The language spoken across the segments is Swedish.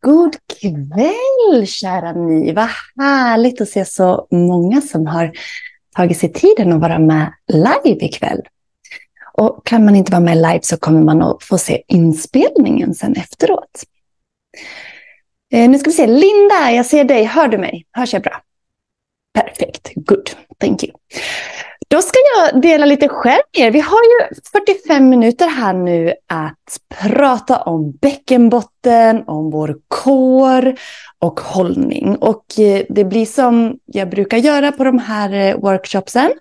God kväll kära ni! Vad härligt att se så många som har tagit sig tiden att vara med live ikväll. Och kan man inte vara med live så kommer man att få se inspelningen sen efteråt. Eh, nu ska vi se, Linda, jag ser dig. Hör du mig? Hörs jag bra? Perfekt, good, thank you. Då ska jag dela lite själv med er. Vi har ju 45 minuter här nu att prata om bäckenbotten, om vår kår och hållning. Och eh, det blir som jag brukar göra på de här eh, workshopsen,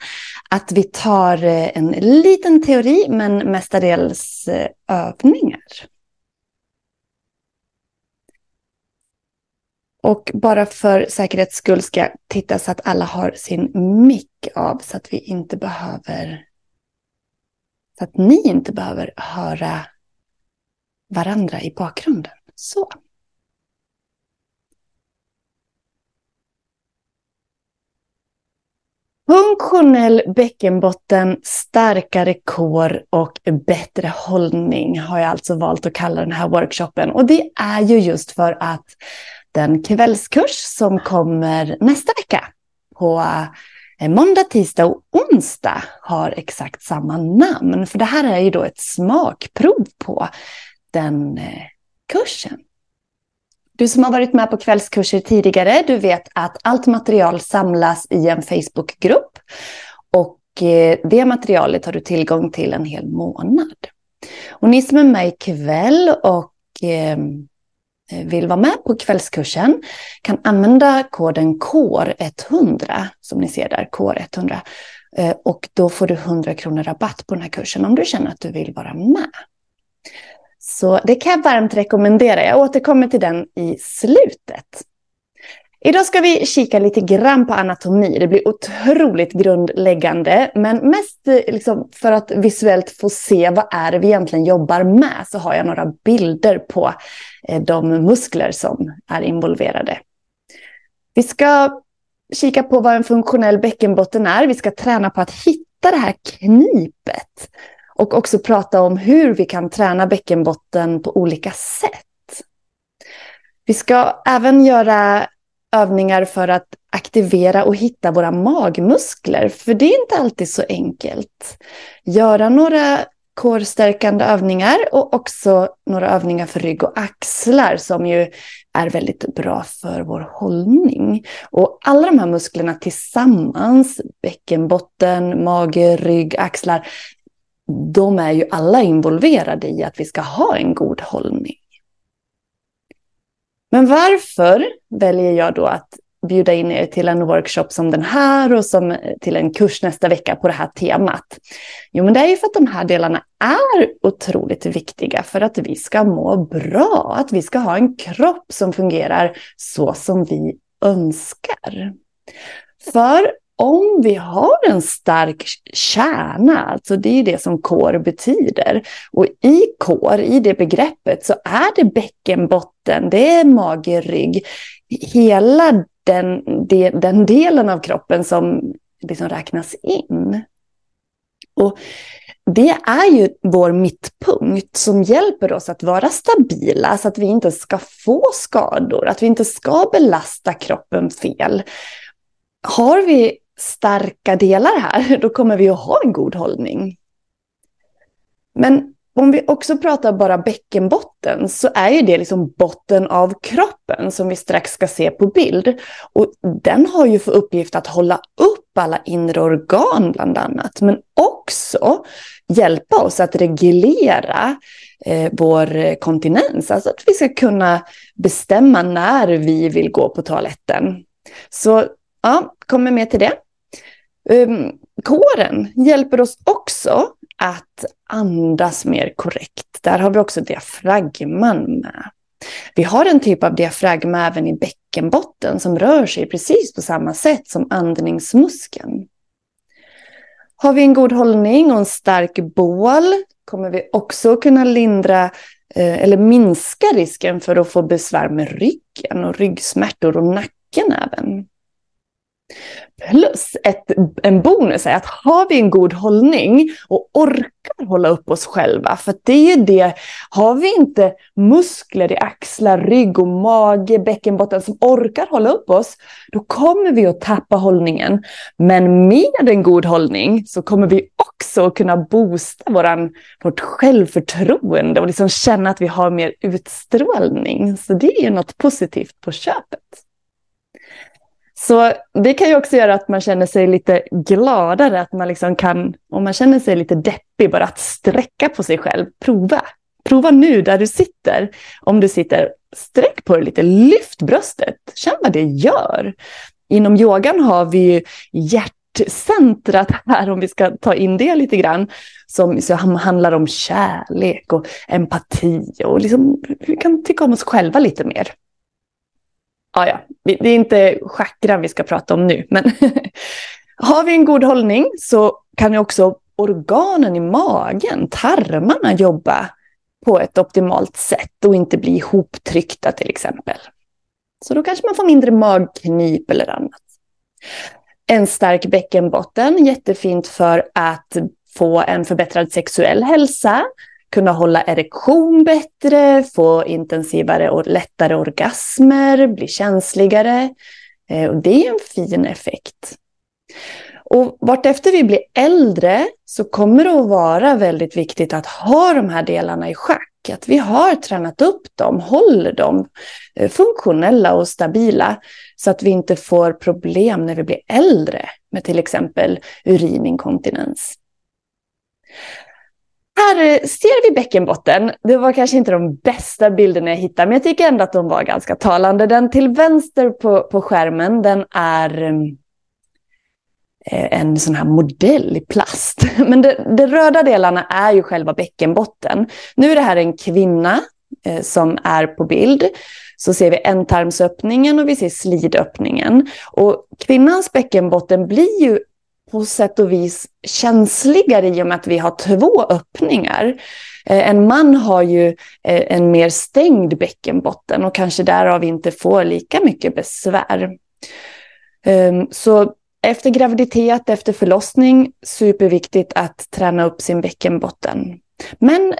att vi tar eh, en liten teori men mestadels övningar. Och bara för säkerhets skull ska jag titta så att alla har sin mick av så att vi inte behöver så att ni inte behöver höra varandra i bakgrunden. Så. Funktionell bäckenbotten, starkare kår och bättre hållning har jag alltså valt att kalla den här workshopen. Och det är ju just för att den kvällskurs som kommer nästa vecka på eh, måndag, tisdag och onsdag har exakt samma namn. För det här är ju då ett smakprov på den eh, kursen. Du som har varit med på kvällskurser tidigare, du vet att allt material samlas i en Facebookgrupp. Och eh, det materialet har du tillgång till en hel månad. Och ni som är med ikväll och Eh, vill vara med på kvällskursen kan använda koden KOR100 som ni ser där, KOR100. Eh, och då får du 100 kronor rabatt på den här kursen om du känner att du vill vara med. Så det kan jag varmt rekommendera. Jag återkommer till den i slutet. Idag ska vi kika lite grann på anatomi. Det blir otroligt grundläggande, men mest eh, liksom för att visuellt få se vad är det vi egentligen jobbar med så har jag några bilder på eh, de muskler som är involverade. Vi ska kika på vad en funktionell bäckenbotten är. Vi ska träna på att hitta det här knipet och också prata om hur vi kan träna bäckenbotten på olika sätt. Vi ska även göra övningar för att aktivera och hitta våra magmuskler. För det är inte alltid så enkelt. Göra några korstärkande övningar och också några övningar för rygg och axlar som ju är väldigt bra för vår hållning. Och alla de här musklerna tillsammans, bäckenbotten, mage, rygg, axlar, de är ju alla involverade i att vi ska ha en god hållning. Men varför väljer jag då att bjuda in er till en workshop som den här och som till en kurs nästa vecka på det här temat? Jo, men det är ju för att de här delarna är otroligt viktiga för att vi ska må bra, att vi ska ha en kropp som fungerar så som vi önskar. För om vi har en stark kärna, alltså det är det som kår betyder. Och i kår, i det begreppet, så är det bäckenbotten, det är mage, rygg, hela den, den delen av kroppen som liksom räknas in. Och det är ju vår mittpunkt som hjälper oss att vara stabila så att vi inte ska få skador, att vi inte ska belasta kroppen fel. Har vi starka delar här, då kommer vi att ha en god hållning. Men om vi också pratar bara bäckenbotten så är ju det liksom botten av kroppen som vi strax ska se på bild. Och den har ju för uppgift att hålla upp alla inre organ bland annat, men också hjälpa oss att reglera eh, vår kontinens, alltså att vi ska kunna bestämma när vi vill gå på toaletten. Så ja, kommer med till det. Um, kåren hjälper oss också att andas mer korrekt. Där har vi också diafragman med. Vi har en typ av diafragma även i bäckenbotten som rör sig precis på samma sätt som andningsmuskeln. Har vi en god hållning och en stark bål kommer vi också kunna lindra eh, eller minska risken för att få besvär med ryggen och ryggsmärtor och nacken även plus, ett, en bonus är att har vi en god hållning och orkar hålla upp oss själva, för det är ju det, har vi inte muskler i axlar, rygg och mage, bäckenbotten som orkar hålla upp oss, då kommer vi att tappa hållningen. Men med en god hållning så kommer vi också kunna boosta våran, vårt självförtroende och liksom känna att vi har mer utstrålning. Så det är ju något positivt på köpet. Så det kan ju också göra att man känner sig lite gladare, att man liksom kan, om man känner sig lite deppig, bara att sträcka på sig själv, prova. Prova nu där du sitter. Om du sitter, sträck på dig lite, lyft bröstet, känn vad det gör. Inom yogan har vi ju hjärtcentrat här, om vi ska ta in det lite grann, som handlar om kärlek och empati och liksom, vi kan tycka om oss själva lite mer ja, ja, det är inte chakran vi ska prata om nu, men har vi en god hållning så kan ju också organen i magen, tarmarna, jobba på ett optimalt sätt och inte bli ihoptryckta till exempel. Så då kanske man får mindre magknip eller annat. En stark bäckenbotten, jättefint för att få en förbättrad sexuell hälsa, kunna hålla erektion bättre, få intensivare och lättare orgasmer, bli känsligare. Eh, och det är en fin effekt. Och vartefter vi blir äldre så kommer det att vara väldigt viktigt att ha de här delarna i schack. Att vi har tränat upp dem, håller dem eh, funktionella och stabila. Så att vi inte får problem när vi blir äldre med till exempel urininkontinens. Här eh, ser vi bäckenbotten. Det var kanske inte de bästa bilderna jag hittade, men jag tycker ändå att de var ganska talande. Den till vänster på, på skärmen, den är eh, en sån här modell i plast. Men de, de röda delarna är ju själva bäckenbotten. Nu är det här en kvinna eh, som är på bild. Så ser vi ändtarmsöppningen och vi ser slidöppningen. Och kvinnans bäckenbotten blir ju på sätt och vis känsligare i och med att vi har två öppningar. Eh, en man har ju eh, en mer stängd bäckenbotten och kanske därav inte får lika mycket besvär. Ehm, så efter graviditet, efter förlossning, superviktigt att träna upp sin bäckenbotten. Men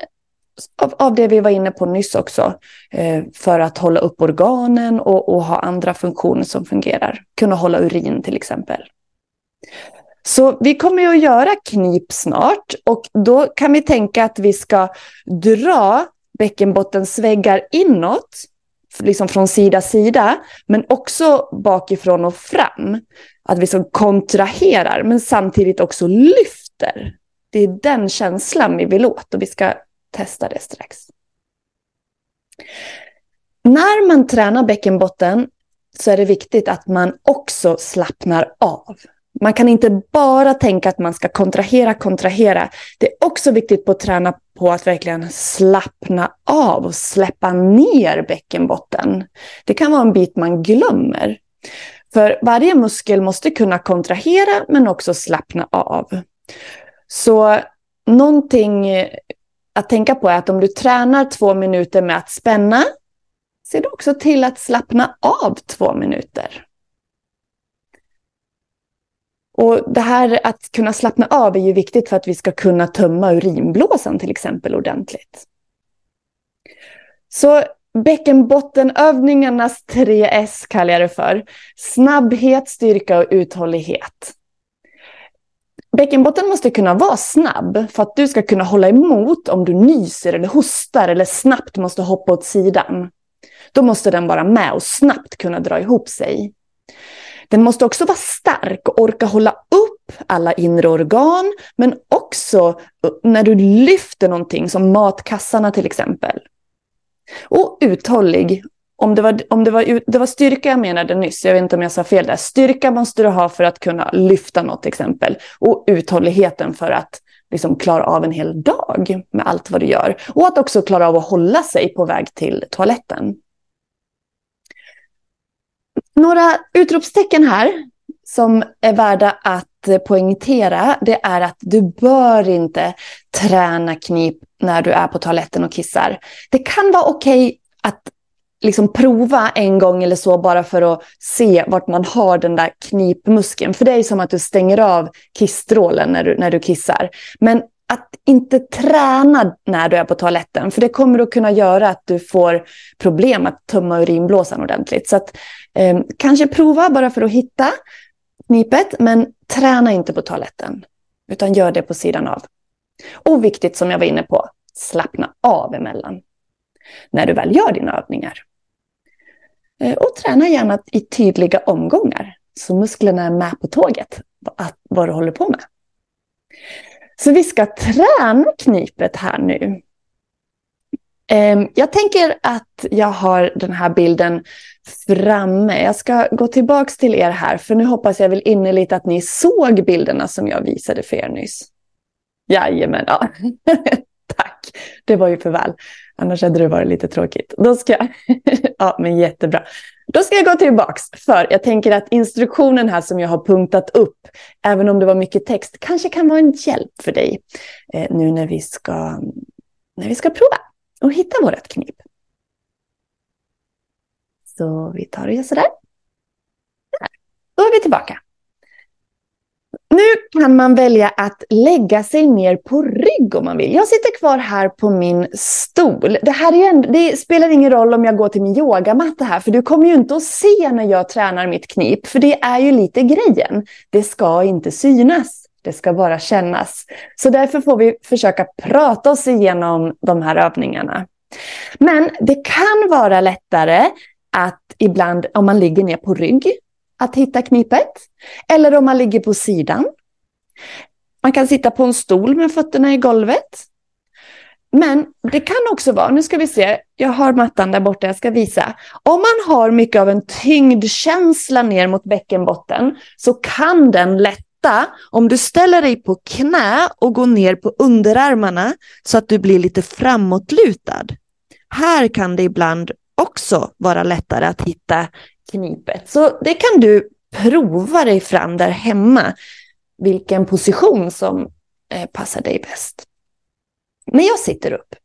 av, det vi var inne på nyss också, eh, för att hålla upp organen och, och ha andra funktioner som fungerar. Kunna hålla urin till exempel. Så vi kommer ju att göra knip snart och då kan vi tänka att vi ska dra bäckenbottensväggar inåt, liksom från sida sida, men också bakifrån och fram. Att vi så kontraherar, men samtidigt också lyfter. Det är den känslan vi vill åt och vi ska testa det strax. När man tränar bäckenbotten så är det viktigt att man också slappnar av. Man kan inte bara tänka att man ska kontrahera, kontrahera. Det är också viktigt att träna på att verkligen slappna av och släppa ner bäckenbotten. Det kan vara en bit man glömmer. För varje muskel måste kunna kontrahera men också slappna av. Så någonting att tänka på är att om du tränar två minuter med att spänna, se då också till att slappna av två minuter. Och det här att kunna slappna av är ju viktigt för att vi ska kunna tömma urinblåsan till exempel ordentligt. Så bäckenbottenövningarnas 3S kallar jag det för. Snabbhet, styrka och uthållighet. Bäckenbotten måste kunna vara snabb för att du ska kunna hålla emot om du nyser eller hostar eller snabbt måste hoppa åt sidan. Då måste den vara med och snabbt kunna dra ihop sig. Den måste också vara stark och orka hålla upp alla inre organ, men också när du lyfter någonting som matkassarna till exempel. Och uthållig. Om det, var, om det, var, det var styrka jag menade nyss, jag vet inte om jag sa fel där. Styrka måste du ha för att kunna lyfta något till exempel. Och uthålligheten för att liksom klara av en hel dag med allt vad du gör. Och att också klara av att hålla sig på väg till toaletten. Några utropstecken här som är värda att eh, poängtera, det är att du bör inte träna knip när du är på toaletten och kissar. Det kan vara okej okay att liksom prova en gång eller så bara för att se vart man har den där knipmuskeln. För det är som att du stänger av kissstrålen när du, när du kissar. Men att inte träna när du är på toaletten, för det kommer att kunna göra att du får problem att tömma urinblåsan ordentligt. Så att, eh, kanske prova bara för att hitta knipet, men träna inte på toaletten, utan gör det på sidan av. Och viktigt som jag var inne på, slappna av emellan när du väl gör dina övningar. Eh, och träna gärna i tydliga omgångar, så musklerna är med på tåget, vad du håller på med. Så vi ska träna knipet här nu. Ehm, jag tänker att jag har den här bilden framme. Jag ska gå tillbaka till er här, för nu hoppas jag väl innerligt att ni såg bilderna som jag visade för er nyss. Jajamän, ja. Tack, det var ju för väl. Annars hade det varit lite tråkigt. Då ska jag... ja, men jättebra. Då ska jag gå tillbaks, för jag tänker att instruktionen här som jag har punktat upp, även om det var mycket text, kanske kan vara en hjälp för dig eh, nu när vi, ska, när vi ska prova och hitta vårt knip. Så vi tar och gör sådär. Där. Då är vi tillbaka. Nu kan man välja att lägga sig ner på rygg om man vill. Jag sitter kvar här på min stol. Det, här är en, det spelar ingen roll om jag går till min yogamatta här, för du kommer ju inte att se när jag tränar mitt knip, för det är ju lite grejen. Det ska inte synas. Det ska bara kännas. Så därför får vi försöka prata oss igenom de här övningarna. Men det kan vara lättare att ibland, om man ligger ner på rygg, att hitta knipet. Eller om man ligger på sidan. Man kan sitta på en stol med fötterna i golvet. Men det kan också vara, nu ska vi se, jag har mattan där borta, jag ska visa. Om man har mycket av en tyngdkänsla ner mot bäckenbotten så kan den lätta om du ställer dig på knä och går ner på underarmarna så att du blir lite framåtlutad. Här kan det ibland också vara lättare att hitta knipet. Så det kan du prova dig fram där hemma, vilken position som eh, passar dig bäst. Men jag sitter upp.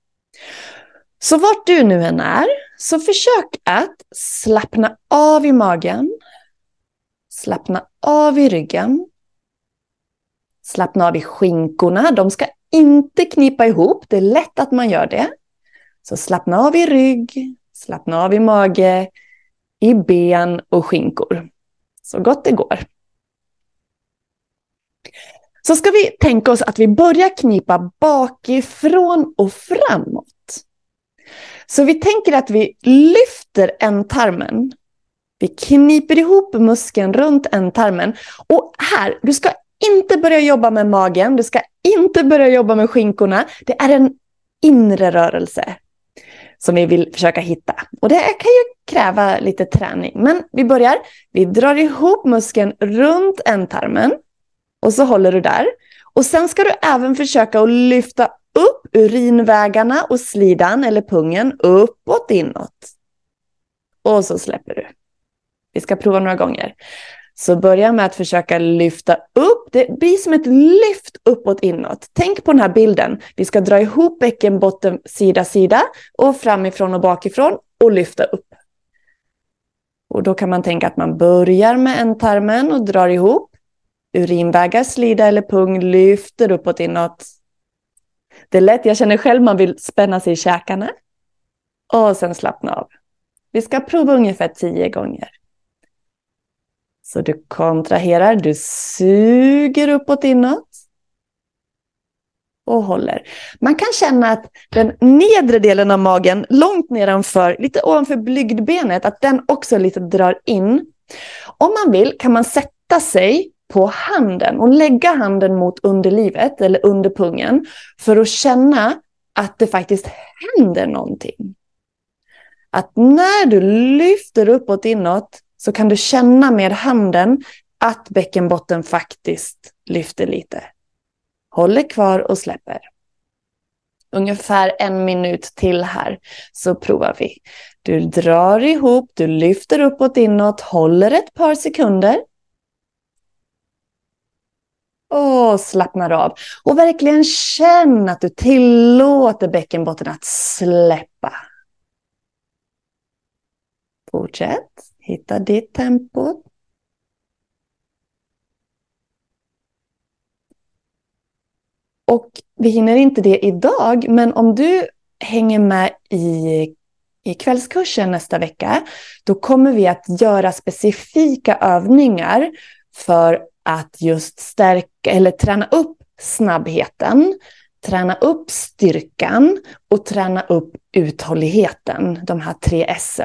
Så vart du nu än är, så försök att slappna av i magen. Slappna av i ryggen. Slappna av i skinkorna. De ska inte knipa ihop. Det är lätt att man gör det. Så slappna av i rygg, slappna av i mage, i ben och skinkor. Så gott det går. Så ska vi tänka oss att vi börjar knipa bakifrån och framåt. Så vi tänker att vi lyfter ändtarmen. Vi kniper ihop muskeln runt ändtarmen. Och här, du ska inte börja jobba med magen, du ska inte börja jobba med skinkorna. Det är en inre rörelse som vi vill försöka hitta. Och det kan ju kräva lite träning. Men vi börjar. Vi drar ihop muskeln runt ändtarmen. Och så håller du där. Och sen ska du även försöka att lyfta upp urinvägarna och slidan eller pungen uppåt inåt. Och så släpper du. Vi ska prova några gånger. Så börja med att försöka lyfta upp. Det blir som ett lyft uppåt inåt. Tänk på den här bilden. Vi ska dra ihop bäckenbotten sida sida och framifrån och bakifrån och lyfta upp. Och då kan man tänka att man börjar med ändtarmen och drar ihop. Urinvägar, slida eller pung lyfter uppåt inåt. Det är lätt, jag känner själv man vill spänna sig i käkarna. Och sen slappna av. Vi ska prova ungefär tio gånger. Så du kontraherar, du suger uppåt inåt. Och håller. Man kan känna att den nedre delen av magen, långt nedanför, lite ovanför blygdbenet, att den också lite drar in. Om man vill kan man sätta sig på handen och lägga handen mot underlivet eller under pungen för att känna att det faktiskt händer någonting. Att när du lyfter uppåt inåt så kan du känna med handen att bäckenbotten faktiskt lyfter lite. Håller kvar och släpper. Ungefär en minut till här så provar vi. Du drar ihop, du lyfter uppåt inåt, håller ett par sekunder. Och slappnar av. Och verkligen känn att du tillåter bäckenbotten att släppa. Fortsätt. Hitta ditt tempo. Och vi hinner inte det idag, men om du hänger med i, i kvällskursen nästa vecka, då kommer vi att göra specifika övningar för att just stärka eller träna upp snabbheten, träna upp styrkan och träna upp uthålligheten. De här tre S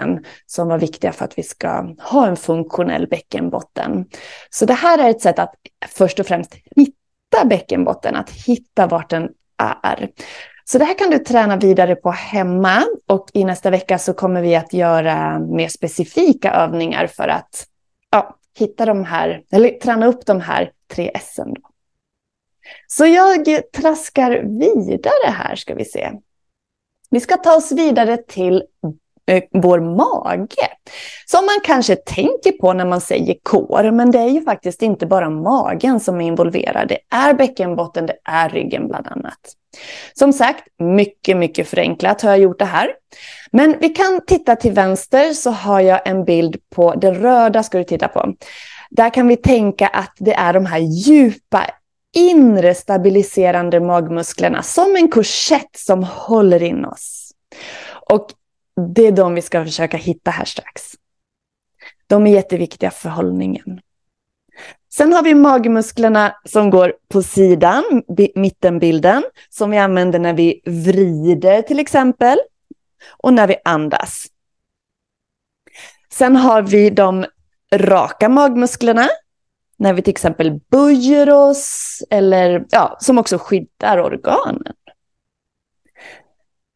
som var viktiga för att vi ska ha en funktionell bäckenbotten. Så det här är ett sätt att först och främst hitta bäckenbotten, att hitta vart den är. Så det här kan du träna vidare på hemma och i nästa vecka så kommer vi att göra mer specifika övningar för att hitta de här, eller träna upp de här tre S. Så jag traskar vidare här ska vi se. Vi ska ta oss vidare till eh, vår mage. Som man kanske tänker på när man säger kår, men det är ju faktiskt inte bara magen som är involverad. Det är bäckenbotten, det är ryggen bland annat. Som sagt, mycket, mycket förenklat har jag gjort det här. Men vi kan titta till vänster så har jag en bild på den röda ska du titta på. Där kan vi tänka att det är de här djupa inre stabiliserande magmusklerna som en korsett som håller in oss. Och det är de vi ska försöka hitta här strax. De är jätteviktiga för hållningen. Sen har vi magmusklerna som går på sidan, mittenbilden, som vi använder när vi vrider till exempel och när vi andas. Sen har vi de raka magmusklerna när vi till exempel böjer oss eller ja, som också skyddar organen.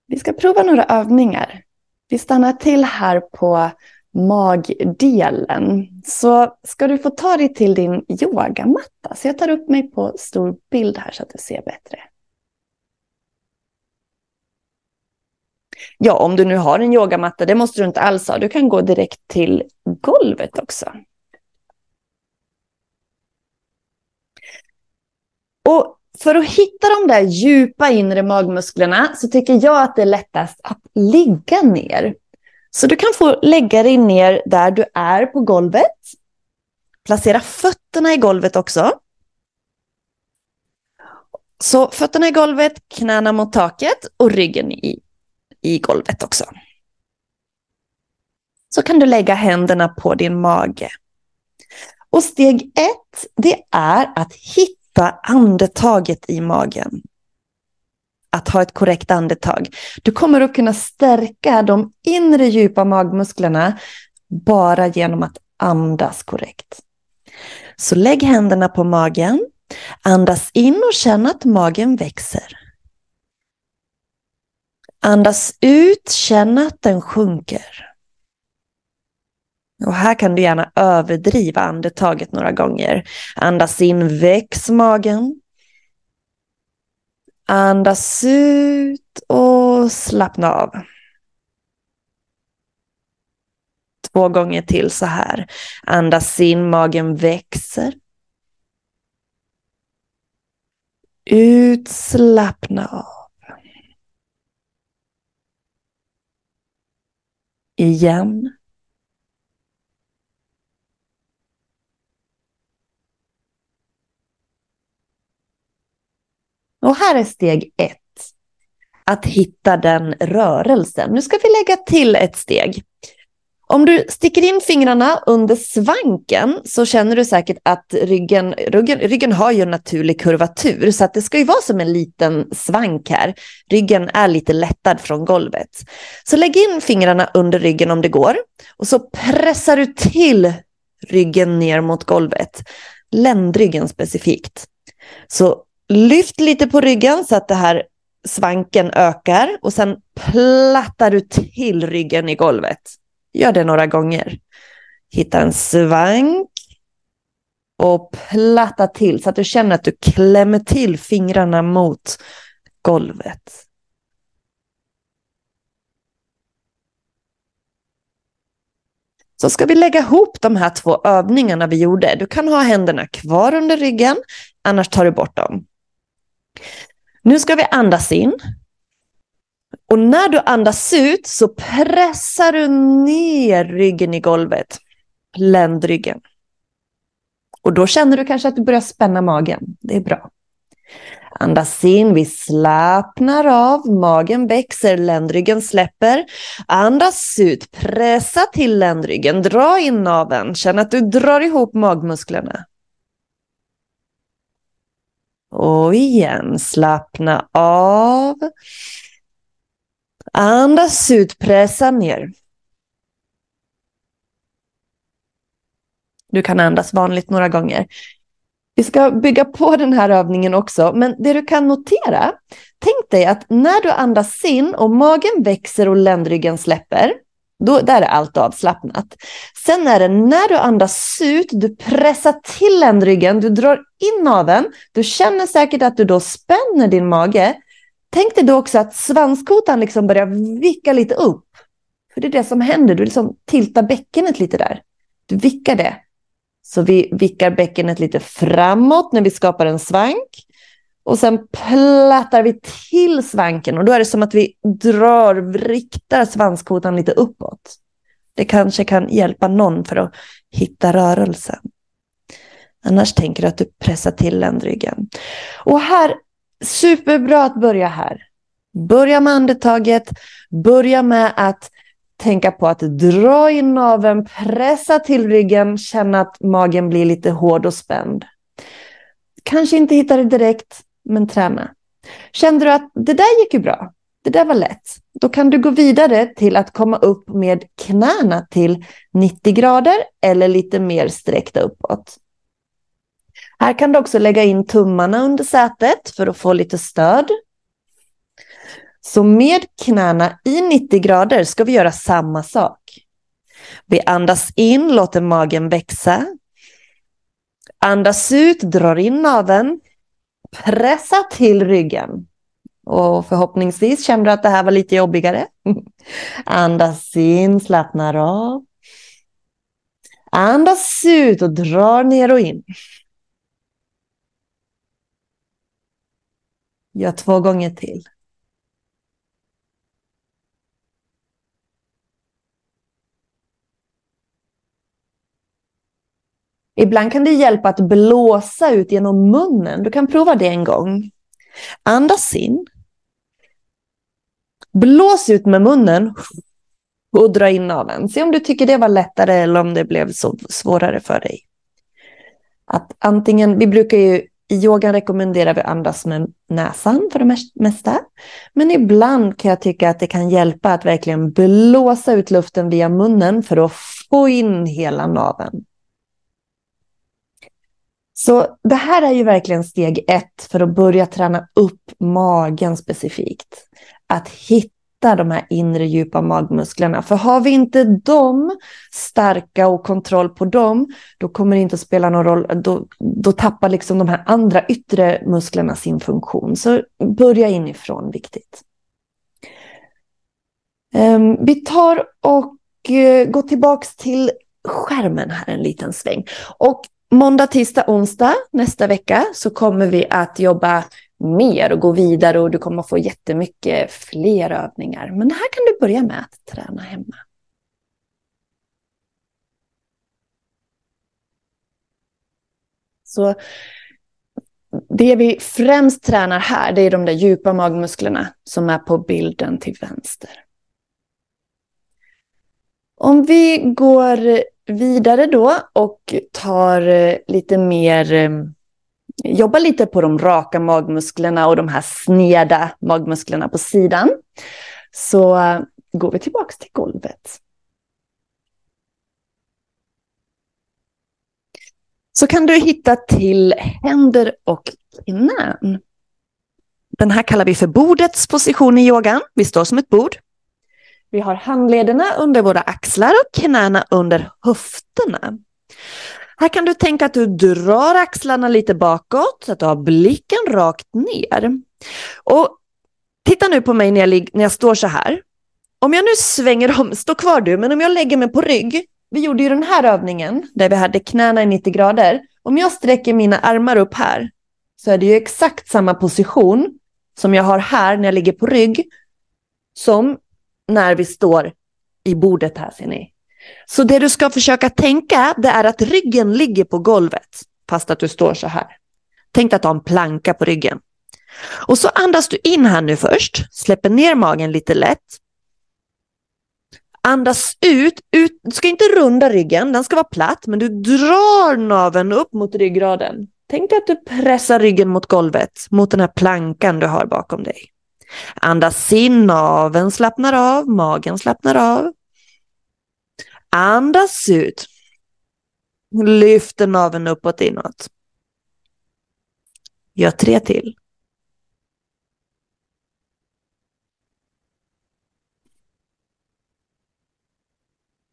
Vi ska prova några övningar. Vi stannar till här på magdelen. Så ska du få ta dig till din yogamatta. Så jag tar upp mig på stor bild här så att du ser bättre. Ja, om du nu har en yogamatta, det måste du inte alls ha. Du kan gå direkt till golvet också. Och för att hitta de där djupa inre magmusklerna så tycker jag att det är lättast att ligga ner. Så du kan få lägga dig ner där du är på golvet. Placera fötterna i golvet också. Så fötterna i golvet, knäna mot taket och ryggen i, i golvet också. Så kan du lägga händerna på din mage. Och steg ett, det är att hitta hitta andetaget i magen. Att ha ett korrekt andetag. Du kommer att kunna stärka de inre djupa magmusklerna bara genom att andas korrekt. Så lägg händerna på magen. Andas in och känn att magen växer. Andas ut, känn att den sjunker. Och här kan du gärna överdriva andetaget några gånger. Andas in, väx magen. Andas ut och slappna av. Två gånger till så här. Andas in, magen växer. Ut, slappna av. Igen. Och här är steg ett. Att hitta den rörelsen. Nu ska vi lägga till ett steg. Om du sticker in fingrarna under svanken så känner du säkert att ryggen, ryggen, ryggen har ju en naturlig kurvatur så att det ska ju vara som en liten svank här. Ryggen är lite lättad från golvet. Så lägg in fingrarna under ryggen om det går och så pressar du till ryggen ner mot golvet. Ländryggen specifikt. Så Lyft lite på ryggen så att det här svanken ökar och sen plattar du till ryggen i golvet. Gör det några gånger. Hitta en svank och platta till så att du känner att du klämmer till fingrarna mot golvet. Så ska vi lägga ihop de här två övningarna vi gjorde. Du kan ha händerna kvar under ryggen, annars tar du bort dem. Nu ska vi andas in. Och när du andas ut så pressar du ner ryggen i golvet. Ländryggen. Och då känner du kanske att du börjar spänna magen. Det är bra. Andas in, vi slappnar av, magen växer, ländryggen släpper. Andas ut, pressa till ländryggen, dra in naveln, känn att du drar ihop magmusklerna. Och igen, slappna av. Andas ut, pressa ner. Du kan andas vanligt några gånger. Vi ska bygga på den här övningen också, men det du kan notera, tänk dig att när du andas in och magen växer och ländryggen släpper, då, där är allt avslappnat. Sen är det när du andas ut, du pressar till ländryggen, du drar in naveln, du känner säkert att du då spänner din mage. Tänk dig då också att svanskotan liksom börjar vicka lite upp. För det är det som händer, du liksom tiltar bäckenet lite där. Du vickar det. Så vi vickar bäckenet lite framåt när vi skapar en svank. Och sen plattar vi till svanken och då är det som att vi drar, riktar svanskotan lite uppåt. Det kanske kan hjälpa någon för att hitta rörelsen. Annars tänker du att du pressar till ländryggen. Och här, superbra att börja här. Börja med andetaget, börja med att tänka på att dra in naveln, pressa till ryggen, känna att magen blir lite hård och spänd. Kanske inte hittar det direkt, men träna. Kände du att det där gick ju bra, det där var lätt, då kan du gå vidare till att komma upp med knäna till 90 grader eller lite mer sträckta uppåt. Här kan du också lägga in tummarna under sätet för att få lite stöd. Så med knäna i 90 grader ska vi göra samma sak. Vi andas in, låter magen växa. Andas ut, drar in naveln. Pressa till ryggen. Och förhoppningsvis känner du att det här var lite jobbigare. Andas in, slappnar av. Andas ut och drar ner och in. Gör två gånger till. Ibland kan det hjälpa att blåsa ut genom munnen. Du kan prova det en gång. Andas in. Blås ut med munnen och dra in naveln. Se om du tycker det var lättare eller om det blev så svårare för dig. Att antingen, vi brukar ju i yogan rekommenderar vi andas med näsan för det mesta. Men ibland kan jag tycka att det kan hjälpa att verkligen blåsa ut luften via munnen för att få in hela naveln. Så det här är ju verkligen steg ett för att börja träna upp magen specifikt. Att hitta de här inre djupa magmusklerna. För har vi inte dem starka och kontroll på dem, då kommer det inte att spela någon roll. Då, då tappar liksom de här andra yttre musklerna sin funktion. Så börja inifrån, viktigt. Ehm, vi tar och eh, går tillbaks till skärmen här en liten sväng. Och Måndag, tisdag, onsdag nästa vecka så kommer vi att jobba mer och gå vidare och du kommer få jättemycket fler övningar. Men här kan du börja med att träna hemma. Så det vi främst tränar här, det är de där djupa magmusklerna som är på bilden till vänster. Om vi går vidare då och tar eh, lite mer, eh, jobbar lite på de raka magmusklerna och de här sneda magmusklerna på sidan. Så eh, går vi tillbaka till golvet. Så kan du hitta till händer och knän. Den här kallar vi för bordets position i yogan. Vi står som ett bord. Vi har handlederna under våra axlar och knäna under höfterna. Här kan du tänka att du drar axlarna lite bakåt så att du har blicken rakt ner. Och titta nu på mig när jag, när jag står så här. Om jag nu svänger om, stå kvar du, men om jag lägger mig på rygg. Vi gjorde ju den här övningen där vi hade knäna i 90 grader. Om jag sträcker mina armar upp här så är det ju exakt samma position som jag har här när jag ligger på rygg som när vi står i bordet här ser ni. Så det du ska försöka tänka det är att ryggen ligger på golvet fast att du står så här. Tänk att du har en planka på ryggen. Och så andas du in här nu först, släpper ner magen lite lätt. Andas ut, ut, du ska inte runda ryggen, den ska vara platt, men du drar naveln upp mot ryggraden. Tänk dig att du pressar ryggen mot golvet, mot den här plankan du har bakom dig. Andas in, naveln slappnar av, magen slappnar av. Andas ut. Lyfter naveln uppåt inåt. Gör tre till.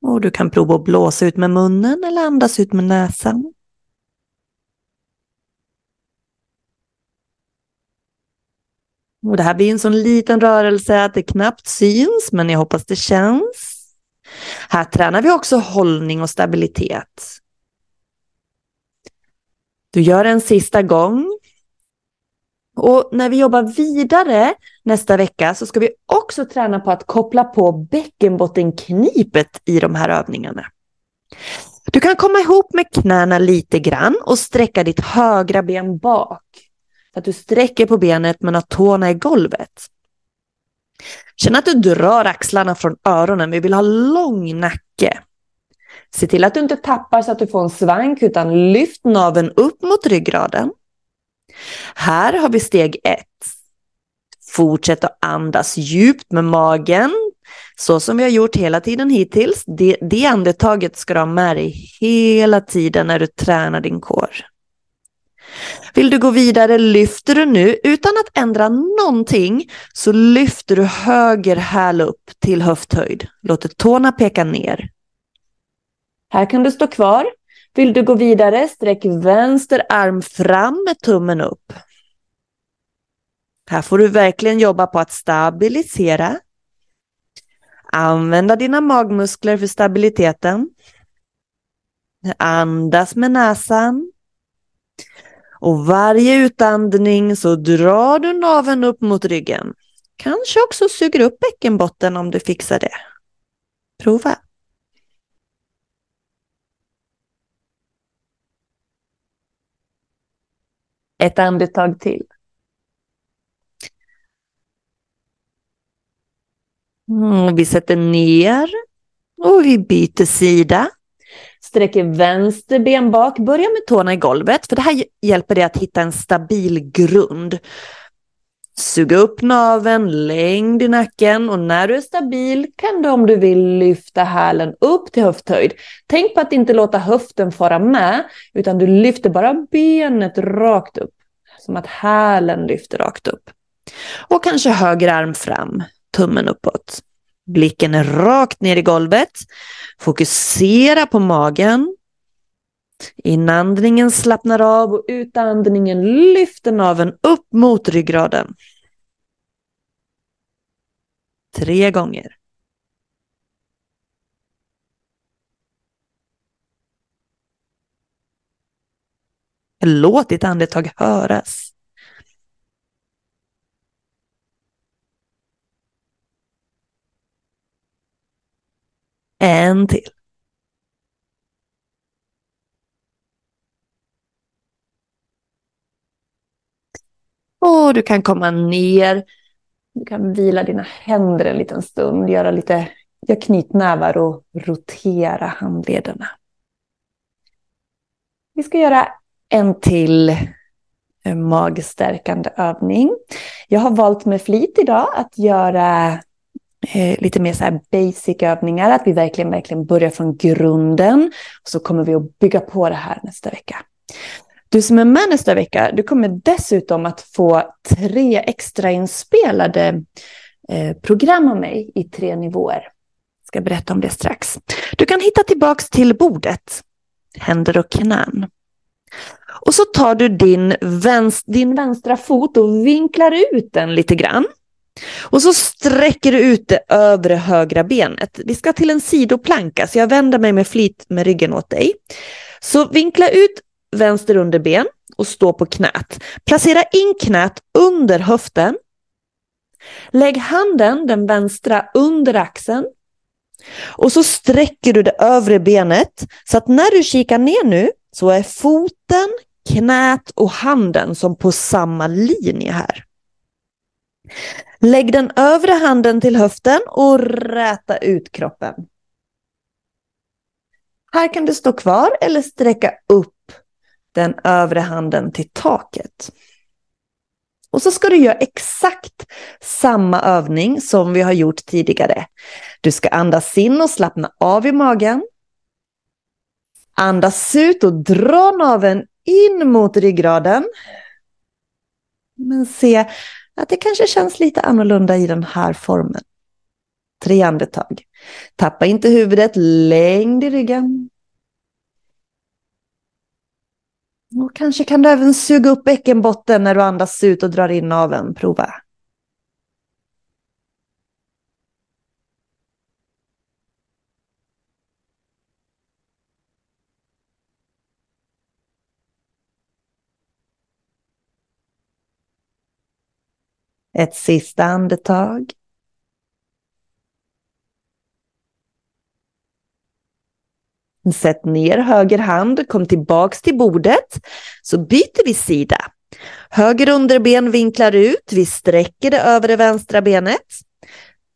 Och du kan prova att blåsa ut med munnen eller andas ut med näsan. Och det här blir en sån liten rörelse att det knappt syns, men jag hoppas det känns. Här tränar vi också hållning och stabilitet. Du gör en sista gång. Och när vi jobbar vidare nästa vecka så ska vi också träna på att koppla på bäckenbottenknipet i de här övningarna. Du kan komma ihop med knäna lite grann och sträcka ditt högra ben bak. Så att du sträcker på benet men har tårna i golvet. Känn att du drar axlarna från öronen. Vi vill ha lång nacke. Se till att du inte tappar så att du får en svank utan lyft naveln upp mot ryggraden. Här har vi steg ett. Fortsätt att andas djupt med magen, så som vi har gjort hela tiden hittills. Det, det andetaget ska du ha med dig hela tiden när du tränar din kår. Vill du gå vidare lyfter du nu utan att ändra någonting så lyfter du höger häl upp till höfthöjd. Låter tårna peka ner. Här kan du stå kvar. Vill du gå vidare sträck vänster arm fram med tummen upp. Här får du verkligen jobba på att stabilisera. Använda dina magmuskler för stabiliteten. Andas med näsan. Och varje utandning så drar du naveln upp mot ryggen. Kanske också suger upp bäckenbotten om du fixar det. Prova. Ett andetag till. Mm, vi sätter ner och vi byter sida. Sträcker vänster ben bak, börja med tårna i golvet, för det här hjälper dig att hitta en stabil grund. Suga upp naveln, längd i nacken och när du är stabil kan du om du vill lyfta hälen upp till höfthöjd. Tänk på att inte låta höften fara med, utan du lyfter bara benet rakt upp. Som att hälen lyfter rakt upp. Och kanske höger arm fram, tummen uppåt. Blicken är rakt ner i golvet. Fokusera på magen. Inandningen slappnar av och utandningen lyfter naveln upp mot ryggraden. Tre gånger. Låt ditt andetag höras. En till. Och du kan komma ner. Du kan vila dina händer en liten stund, göra lite gör knytnävar och rotera handlederna. Vi ska göra en till eh, magstärkande övning. Jag har valt med flit idag att göra eh, lite mer så här basic övningar, att vi verkligen, verkligen börjar från grunden. Och så kommer vi att bygga på det här nästa vecka. Du som är med nästa vecka, du kommer dessutom att få tre extra inspelade eh, program av mig i tre nivåer. Jag ska berätta om det strax. Du kan hitta tillbaks till bordet, händer och knän. Och så tar du din, vänst, din vänstra fot och vinklar ut den lite grann. Och så sträcker du ut det övre högra benet. Vi ska till en sidoplanka, så jag vänder mig med flit med ryggen åt dig. Så vinkla ut vänster underben och stå på knät. Placera in knät under höften. Lägg handen, den vänstra, under axeln. Och så sträcker du det övre benet så att när du kikar ner nu så är foten, knät och handen som på samma linje här. Lägg den övre handen till höften och räta ut kroppen. Här kan du stå kvar eller sträcka upp den övre handen till taket. Och så ska du göra exakt samma övning som vi har gjort tidigare. Du ska andas in och slappna av i magen. Andas ut och dra naveln in mot ryggraden. Men se att det kanske känns lite annorlunda i den här formen. Tre andetag. Tappa inte huvudet, längd i ryggen. Och kanske kan du även suga upp bäckenbotten när du andas ut och drar in naveln. Prova. Ett sista andetag. Sätt ner höger hand, kom tillbaks till bordet. Så byter vi sida. Höger underben vinklar ut, vi sträcker det övre vänstra benet.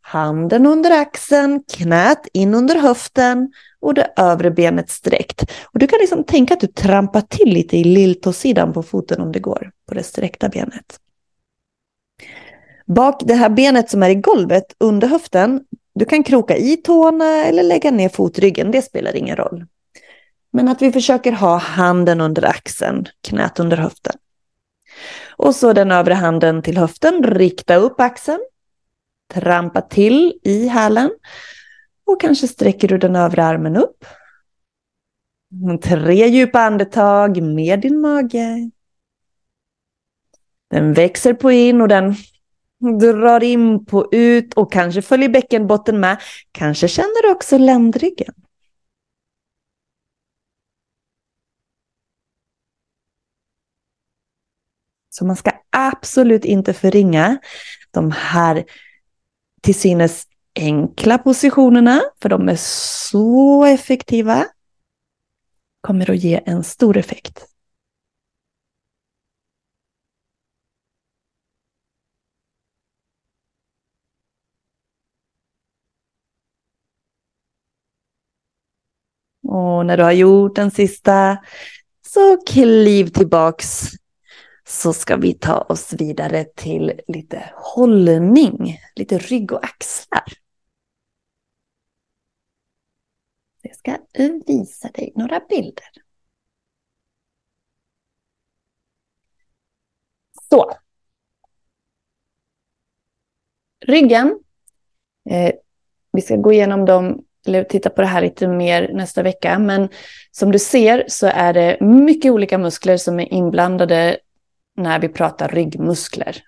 Handen under axeln, knät in under höften och det övre benet sträckt. Och du kan liksom tänka att du trampar till lite i lilltåsidan på foten om det går, på det sträckta benet. Bak det här benet som är i golvet under höften, du kan kroka i tårna eller lägga ner fotryggen, det spelar ingen roll. Men att vi försöker ha handen under axeln, knät under höften. Och så den övre handen till höften, rikta upp axeln. Trampa till i hälen. Och kanske sträcker du den övre armen upp. Tre djupa andetag med din mage. Den växer på in och den Drar in på ut och kanske följer bäckenbotten med. Kanske känner du också ländryggen. Så man ska absolut inte förringa de här till synes enkla positionerna, för de är så effektiva. Kommer att ge en stor effekt. Och när du har gjort den sista så kliv tillbaks så ska vi ta oss vidare till lite hållning, lite rygg och axlar. Jag ska visa dig några bilder. Så. Ryggen. Eh, vi ska gå igenom dem eller titta på det här lite mer nästa vecka. Men som du ser så är det mycket olika muskler som är inblandade när vi pratar ryggmuskler.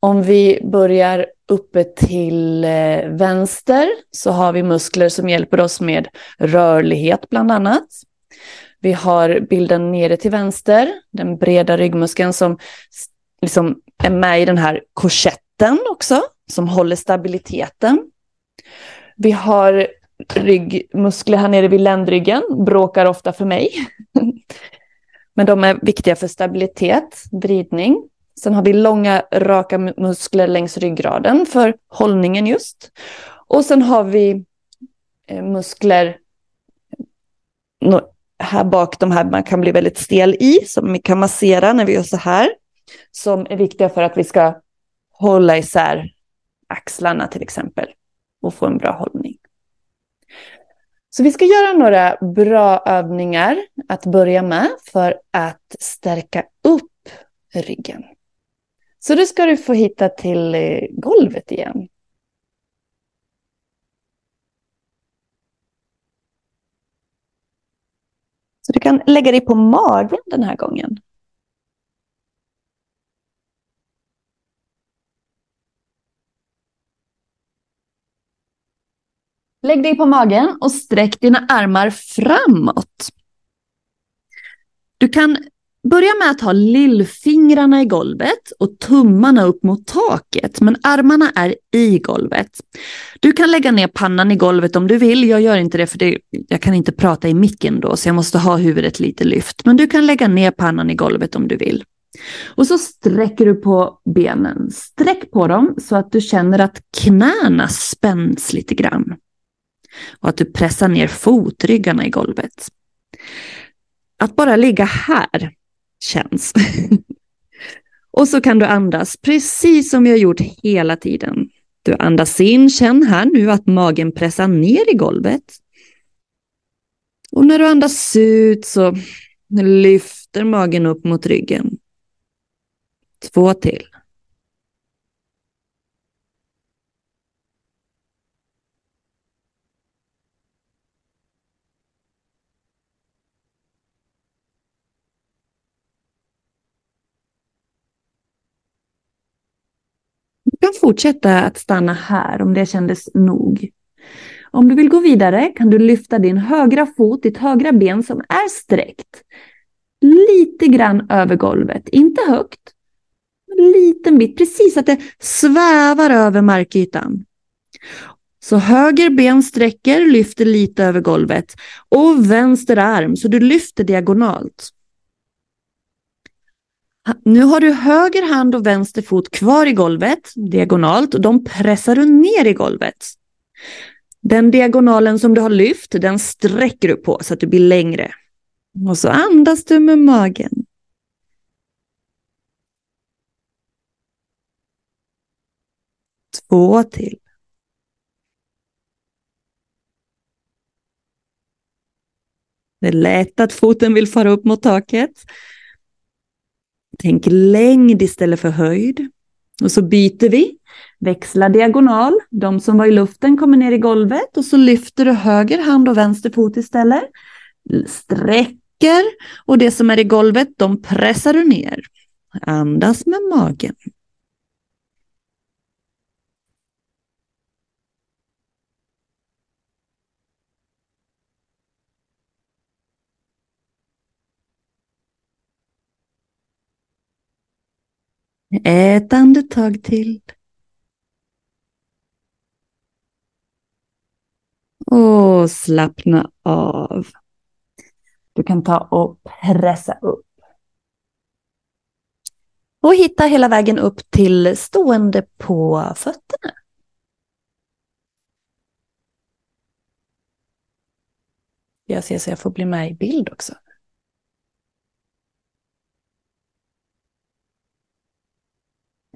Om vi börjar uppe till eh, vänster så har vi muskler som hjälper oss med rörlighet bland annat. Vi har bilden nere till vänster, den breda ryggmuskeln som liksom är med i den här korsetten också, som håller stabiliteten. Vi har ryggmuskler här nere vid ländryggen, bråkar ofta för mig. Men de är viktiga för stabilitet, vridning. Sen har vi långa raka muskler längs ryggraden för hållningen just. Och sen har vi eh, muskler här bak, de här man kan bli väldigt stel i, som vi kan massera när vi gör så här. Som är viktiga för att vi ska hålla isär axlarna till exempel och få en bra hållning. Så vi ska göra några bra övningar att börja med för att stärka upp ryggen. Så då ska du få hitta till eh, golvet igen. Så du kan lägga dig på magen den här gången. Lägg dig på magen och sträck dina armar framåt. Du kan Börja med att ha lillfingrarna i golvet och tummarna upp mot taket, men armarna är i golvet. Du kan lägga ner pannan i golvet om du vill. Jag gör inte det för det, jag kan inte prata i micken då, så jag måste ha huvudet lite lyft. Men du kan lägga ner pannan i golvet om du vill. Och så sträcker du på benen. Sträck på dem så att du känner att knäna spänns lite grann. Och att du pressar ner fotryggarna i golvet. Att bara ligga här känns. och så kan du andas precis som vi har gjort hela tiden. Du andas in, känn här nu att magen pressar ner i golvet. Och när du andas ut så lyfter magen upp mot ryggen. Två till. Du kan fortsätta att stanna här om det kändes nog. Om du vill gå vidare kan du lyfta din högra fot, ditt högra ben som är sträckt. Lite grann över golvet, inte högt, en liten bit, precis att det svävar över markytan. Så höger ben sträcker, lyfter lite över golvet och vänster arm så du lyfter diagonalt. Nu har du höger hand och vänster fot kvar i golvet, diagonalt, och de pressar du ner i golvet. Den diagonalen som du har lyft, den sträcker du på så att du blir längre. Och så andas du med magen. Två till. Det är lätt att foten vill fara upp mot taket. Tänk längd istället för höjd. Och så byter vi. Växla diagonal. De som var i luften kommer ner i golvet och så lyfter du höger hand och vänster fot istället. Sträcker och det som är i golvet, de pressar du ner. Andas med magen. Ett andetag till. Och slappna av. Du kan ta och pressa upp. Och hitta hela vägen upp till stående på fötterna. Jag ser så jag får bli med i bild också.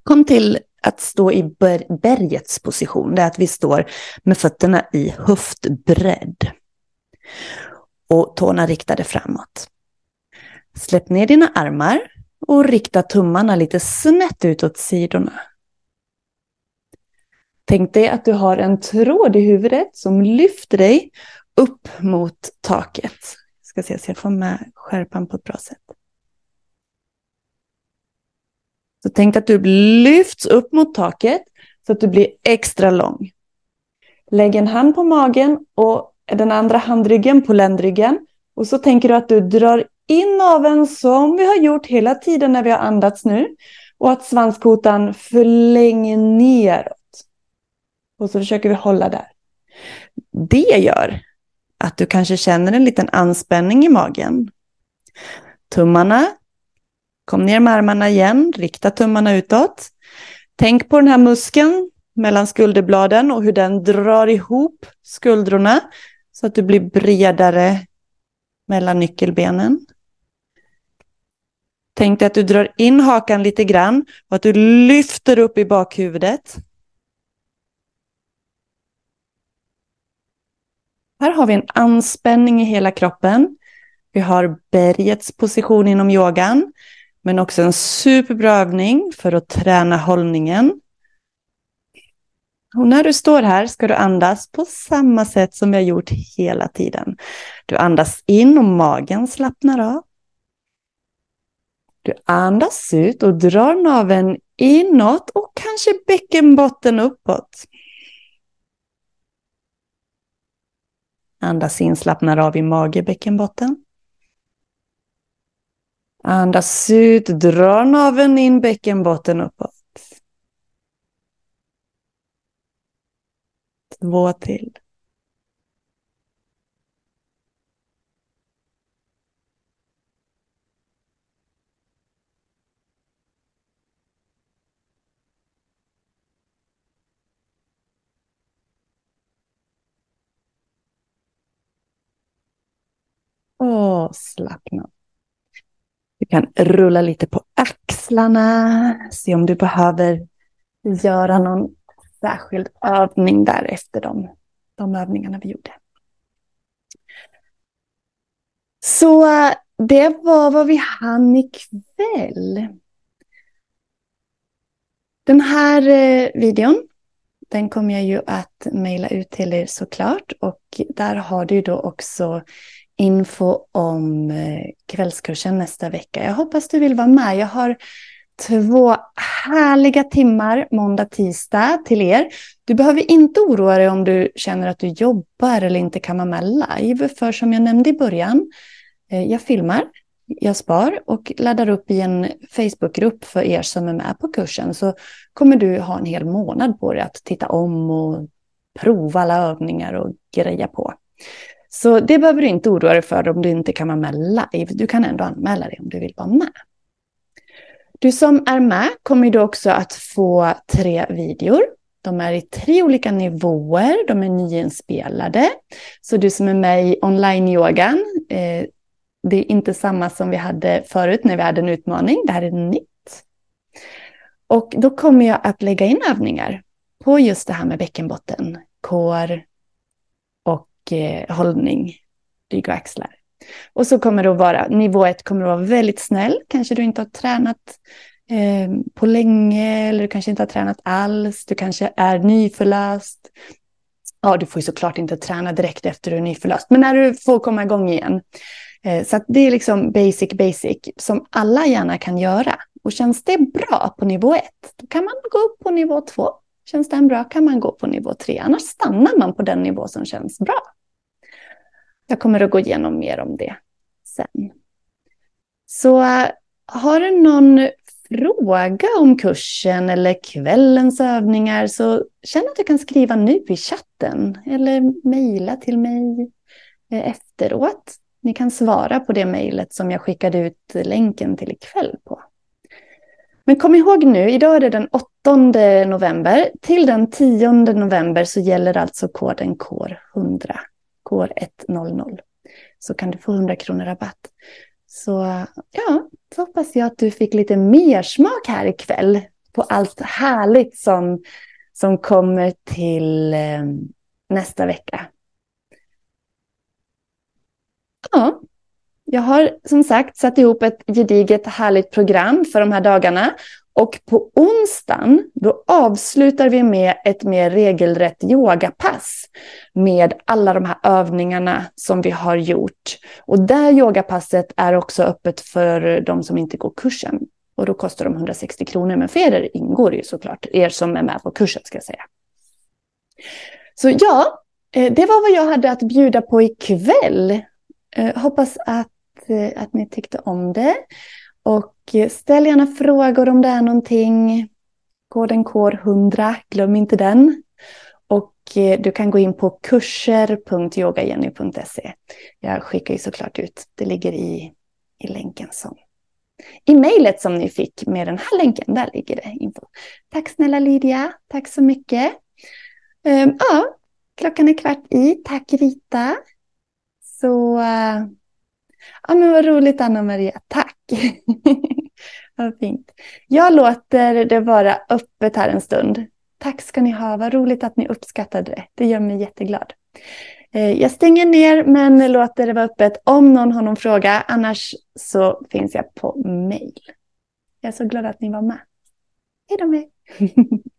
Kom till att stå i ber bergets position. Det är att vi står med fötterna i höftbredd. Och tårna riktade framåt. Släpp ner dina armar och rikta tummarna lite snett ut åt sidorna. Tänk dig att du har en tråd i huvudet som lyfter dig upp mot taket. Jag ska se så jag får med skärpan på ett bra sätt. Så tänk att du lyfts upp mot taket så att du blir extra lång. Lägg en hand på magen och den andra handryggen på ländryggen. Och så tänker du att du drar in naveln som vi har gjort hela tiden när vi har andats nu. Och att svanskotan förlänger neråt. Och så försöker vi hålla där. Det gör att du kanske känner en liten anspänning i magen. Tummarna Kom ner med armarna igen, rikta tummarna utåt. Tänk på den här muskeln mellan skulderbladen och hur den drar ihop skuldrorna så att du blir bredare mellan nyckelbenen. Tänk dig att du drar in hakan lite grann och att du lyfter upp i bakhuvudet. Här har vi en anspänning i hela kroppen. Vi har bergets position inom yogan. Men också en superbra övning för att träna hållningen. Och när du står här ska du andas på samma sätt som vi har gjort hela tiden. Du andas in och magen slappnar av. Du andas ut och drar naveln inåt och kanske bäckenbotten uppåt. Andas in, slappnar av i mage, bäckenbotten. Andas ut, dra naveln in, bäckenbotten uppåt. Två till. Och slappna. Du kan rulla lite på axlarna. Se om du behöver göra någon särskild övning där efter de, de övningarna vi gjorde. Så eh, det var vad vi hann ikväll. Den här eh, videon, den kommer jag ju att mejla ut till er såklart. Och där har du då också info om eh, kvällskursen nästa vecka. Jag hoppas du vill vara med. Jag har två härliga timmar måndag, tisdag till er. Du behöver inte oroa dig om du känner att du jobbar eller inte kan vara med live. För som jag nämnde i början, eh, jag filmar, jag spar och laddar upp i en Facebookgrupp för er som är med på kursen. Så kommer du ha en hel månad på dig att titta om och prova alla övningar och greja på. Så det behöver du inte oroa dig för om du inte kan vara med live. Du kan ändå anmäla dig om du vill vara med. Du som är med kommer då också att få tre videor. De är i tre olika nivåer, de är nyinspelade. Så du som är med i online-yogan, eh, det är inte samma som vi hade förut när vi hade en utmaning, det här är nytt. Och då kommer jag att lägga in övningar på just det här med bäckenbotten, kår eh, hållning, rygg och axlar. Och så kommer det att vara, nivå ett kommer att vara väldigt snäll. Kanske du inte har tränat eh, på länge eller du kanske inte har tränat alls. Du kanske är nyförlöst. Ja, du får ju såklart inte träna direkt efter du är nyförlöst, men när du får komma igång igen. Eh, så det är liksom basic, basic som alla gärna kan göra. Och känns det bra på nivå ett, då kan man gå upp på nivå två. Känns den bra kan man gå på nivå tre, annars stannar man på den nivå som känns bra. Jag kommer att gå igenom mer om det sen. Så eh, har du någon fråga om kursen eller kvällens övningar så känn att du kan skriva nu i chatten eller mejla till mig eh, efteråt. Ni kan svara på det mejlet som jag skickade ut länken till ikväll på. Men kom ihåg nu, idag är det den 8 november. Till den 10 november så gäller alltså koden KOR100 KOR100. så kan du få 100 kronor rabatt. Så ja, så hoppas jag att du fick lite mer smak här ikväll på allt härligt som, som kommer till eh, nästa vecka. Ja, jag har som sagt satt ihop ett gediget härligt program för de här dagarna och på onsdagen då avslutar vi med ett mer regelrätt yogapass med alla de här övningarna som vi har gjort. Och det yogapasset är också öppet för de som inte går kursen. Och då kostar de 160 kronor, men för er ingår det ju såklart, er som är med på kursen ska jag säga. Så ja, eh, det var vad jag hade att bjuda på ikväll. Eh, hoppas att, Eh, att ni tyckte om det. Och eh, ställ gärna frågor om det är någonting. Koden KOR100, glöm inte den. Och eh, du kan gå in på kurser.yogajenny.se. Jag skickar ju såklart ut, det ligger i, i länken som i mejlet som ni fick med den här länken, där ligger det info. Tack snälla Lydia, tack så mycket. Ehm, ja, klockan är kvart i. Tack Rita. Så uh, Ja, men vad roligt Anna-Maria, tack. vad fint. Jag låter det vara öppet här en stund. Tack ska ni ha, vad roligt att ni uppskattade det. Det gör mig jätteglad. Eh, jag stänger ner men låter det vara öppet om någon har någon fråga. Annars så finns jag på mail. Jag är så glad att ni var med. Hej då med